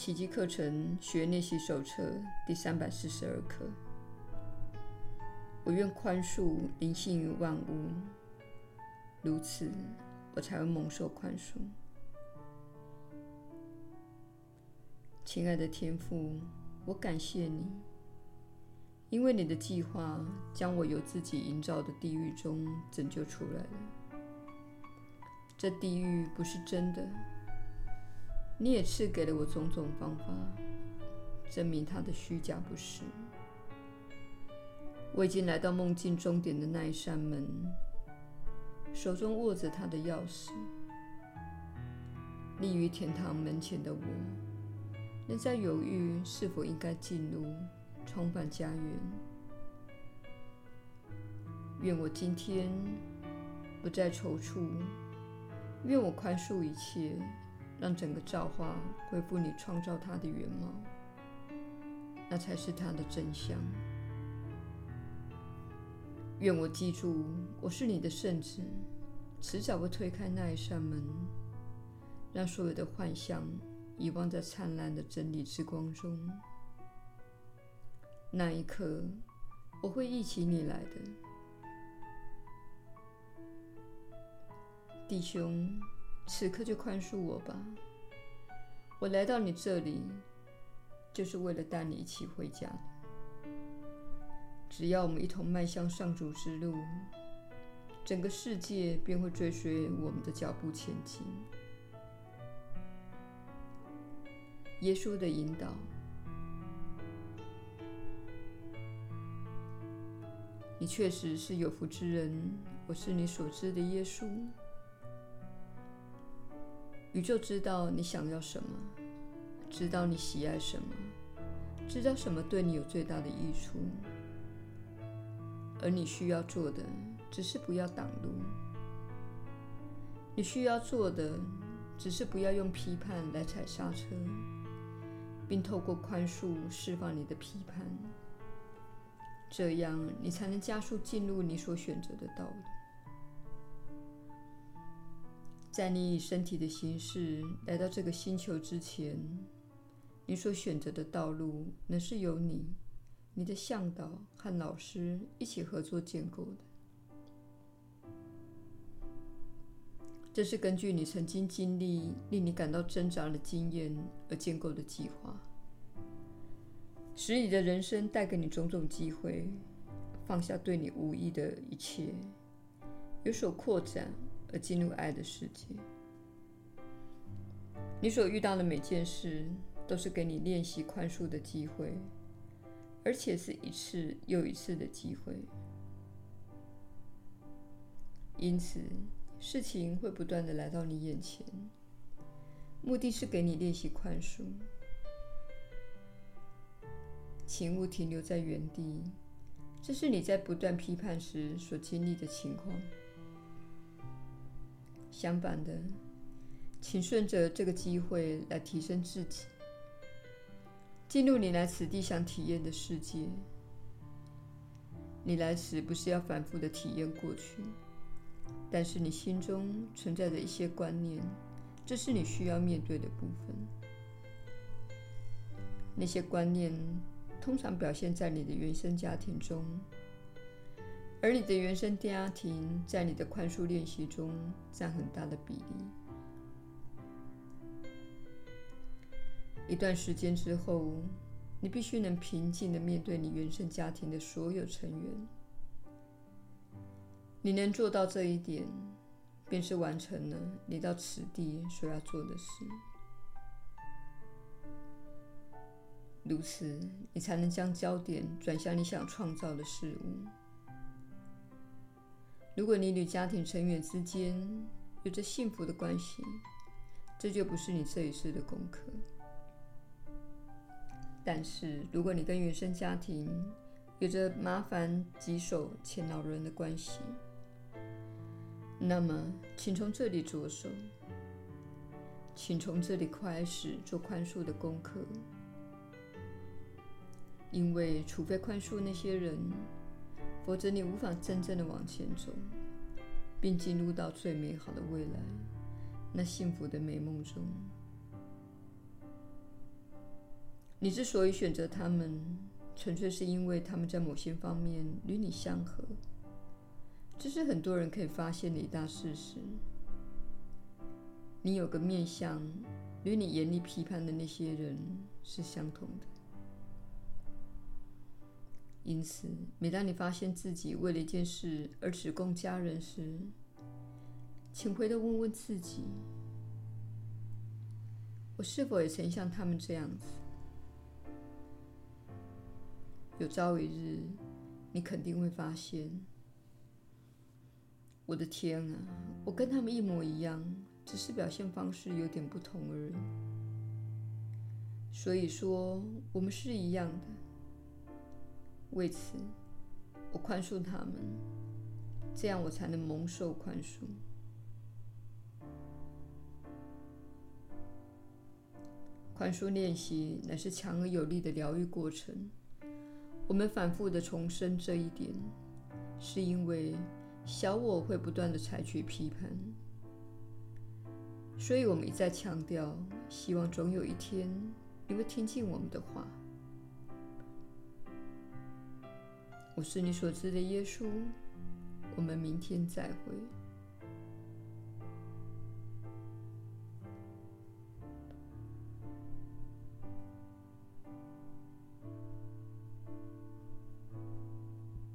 奇迹课程学练习手册第三百四十二课。我愿宽恕灵性与万物，如此，我才会蒙受宽恕。亲爱的天父，我感谢你，因为你的计划将我由自己营造的地狱中拯救出来了。这地狱不是真的，你也赐给了我种种方法，证明他的虚假不实。我已经来到梦境终点的那一扇门，手中握着他的钥匙，立于天堂门前的我，仍在犹豫是否应该进入，重返家园。愿我今天不再踌躇，愿我宽恕一切，让整个造化恢复你创造它的原貌，那才是它的真相。愿我记住，我是你的圣子，迟早会推开那一扇门，让所有的幻象遗忘在灿烂的真理之光中。那一刻，我会忆起你来的，弟兄，此刻就宽恕我吧。我来到你这里，就是为了带你一起回家。只要我们一同迈向上主之路，整个世界便会追随我们的脚步前进。耶稣的引导，你确实是有福之人。我是你所知的耶稣。宇宙知道你想要什么，知道你喜爱什么，知道什么对你有最大的益处。而你需要做的，只是不要挡路；你需要做的，只是不要用批判来踩刹车，并透过宽恕释放你的批判。这样，你才能加速进入你所选择的道路。在你以身体的形式来到这个星球之前，你所选择的道路，那是由你。你的向导和老师一起合作建构的，这是根据你曾经经历令你感到挣扎的经验而建构的计划，使你的人生带给你种种机会，放下对你无益的一切，有所扩展而进入爱的世界。你所遇到的每件事，都是给你练习宽恕的机会。而且是一次又一次的机会，因此事情会不断地来到你眼前，目的是给你练习宽恕。请勿停留在原地，这是你在不断批判时所经历的情况。相反的，请顺着这个机会来提升自己。进入你来此地想体验的世界。你来此不是要反复的体验过去，但是你心中存在着一些观念，这是你需要面对的部分。那些观念通常表现在你的原生家庭中，而你的原生家庭在你的宽恕练习中占很大的比例。一段时间之后，你必须能平静地面对你原生家庭的所有成员。你能做到这一点，便是完成了你到此地所要做的事。如此，你才能将焦点转向你想创造的事物。如果你与家庭成员之间有着幸福的关系，这就不是你这一世的功课。但是，如果你跟原生家庭有着麻烦棘手且恼人的关系，那么，请从这里着手，请从这里开始做宽恕的功课。因为，除非宽恕那些人，否则你无法真正的往前走，并进入到最美好的未来，那幸福的美梦中。你之所以选择他们，纯粹是因为他们在某些方面与你相合。这是很多人可以发现的一大事实。你有个面向，与你严厉批判的那些人是相同的。因此，每当你发现自己为了一件事而只供家人时，请回头问问自己：我是否也曾像他们这样子？有朝一日，你肯定会发现，我的天啊，我跟他们一模一样，只是表现方式有点不同而已。所以说，我们是一样的。为此，我宽恕他们，这样我才能蒙受宽恕。宽恕练习乃是强而有力的疗愈过程。我们反复的重申这一点，是因为小我会不断的采取批判，所以我们一再强调，希望总有一天你会听进我们的话。我是你所知的耶稣，我们明天再会。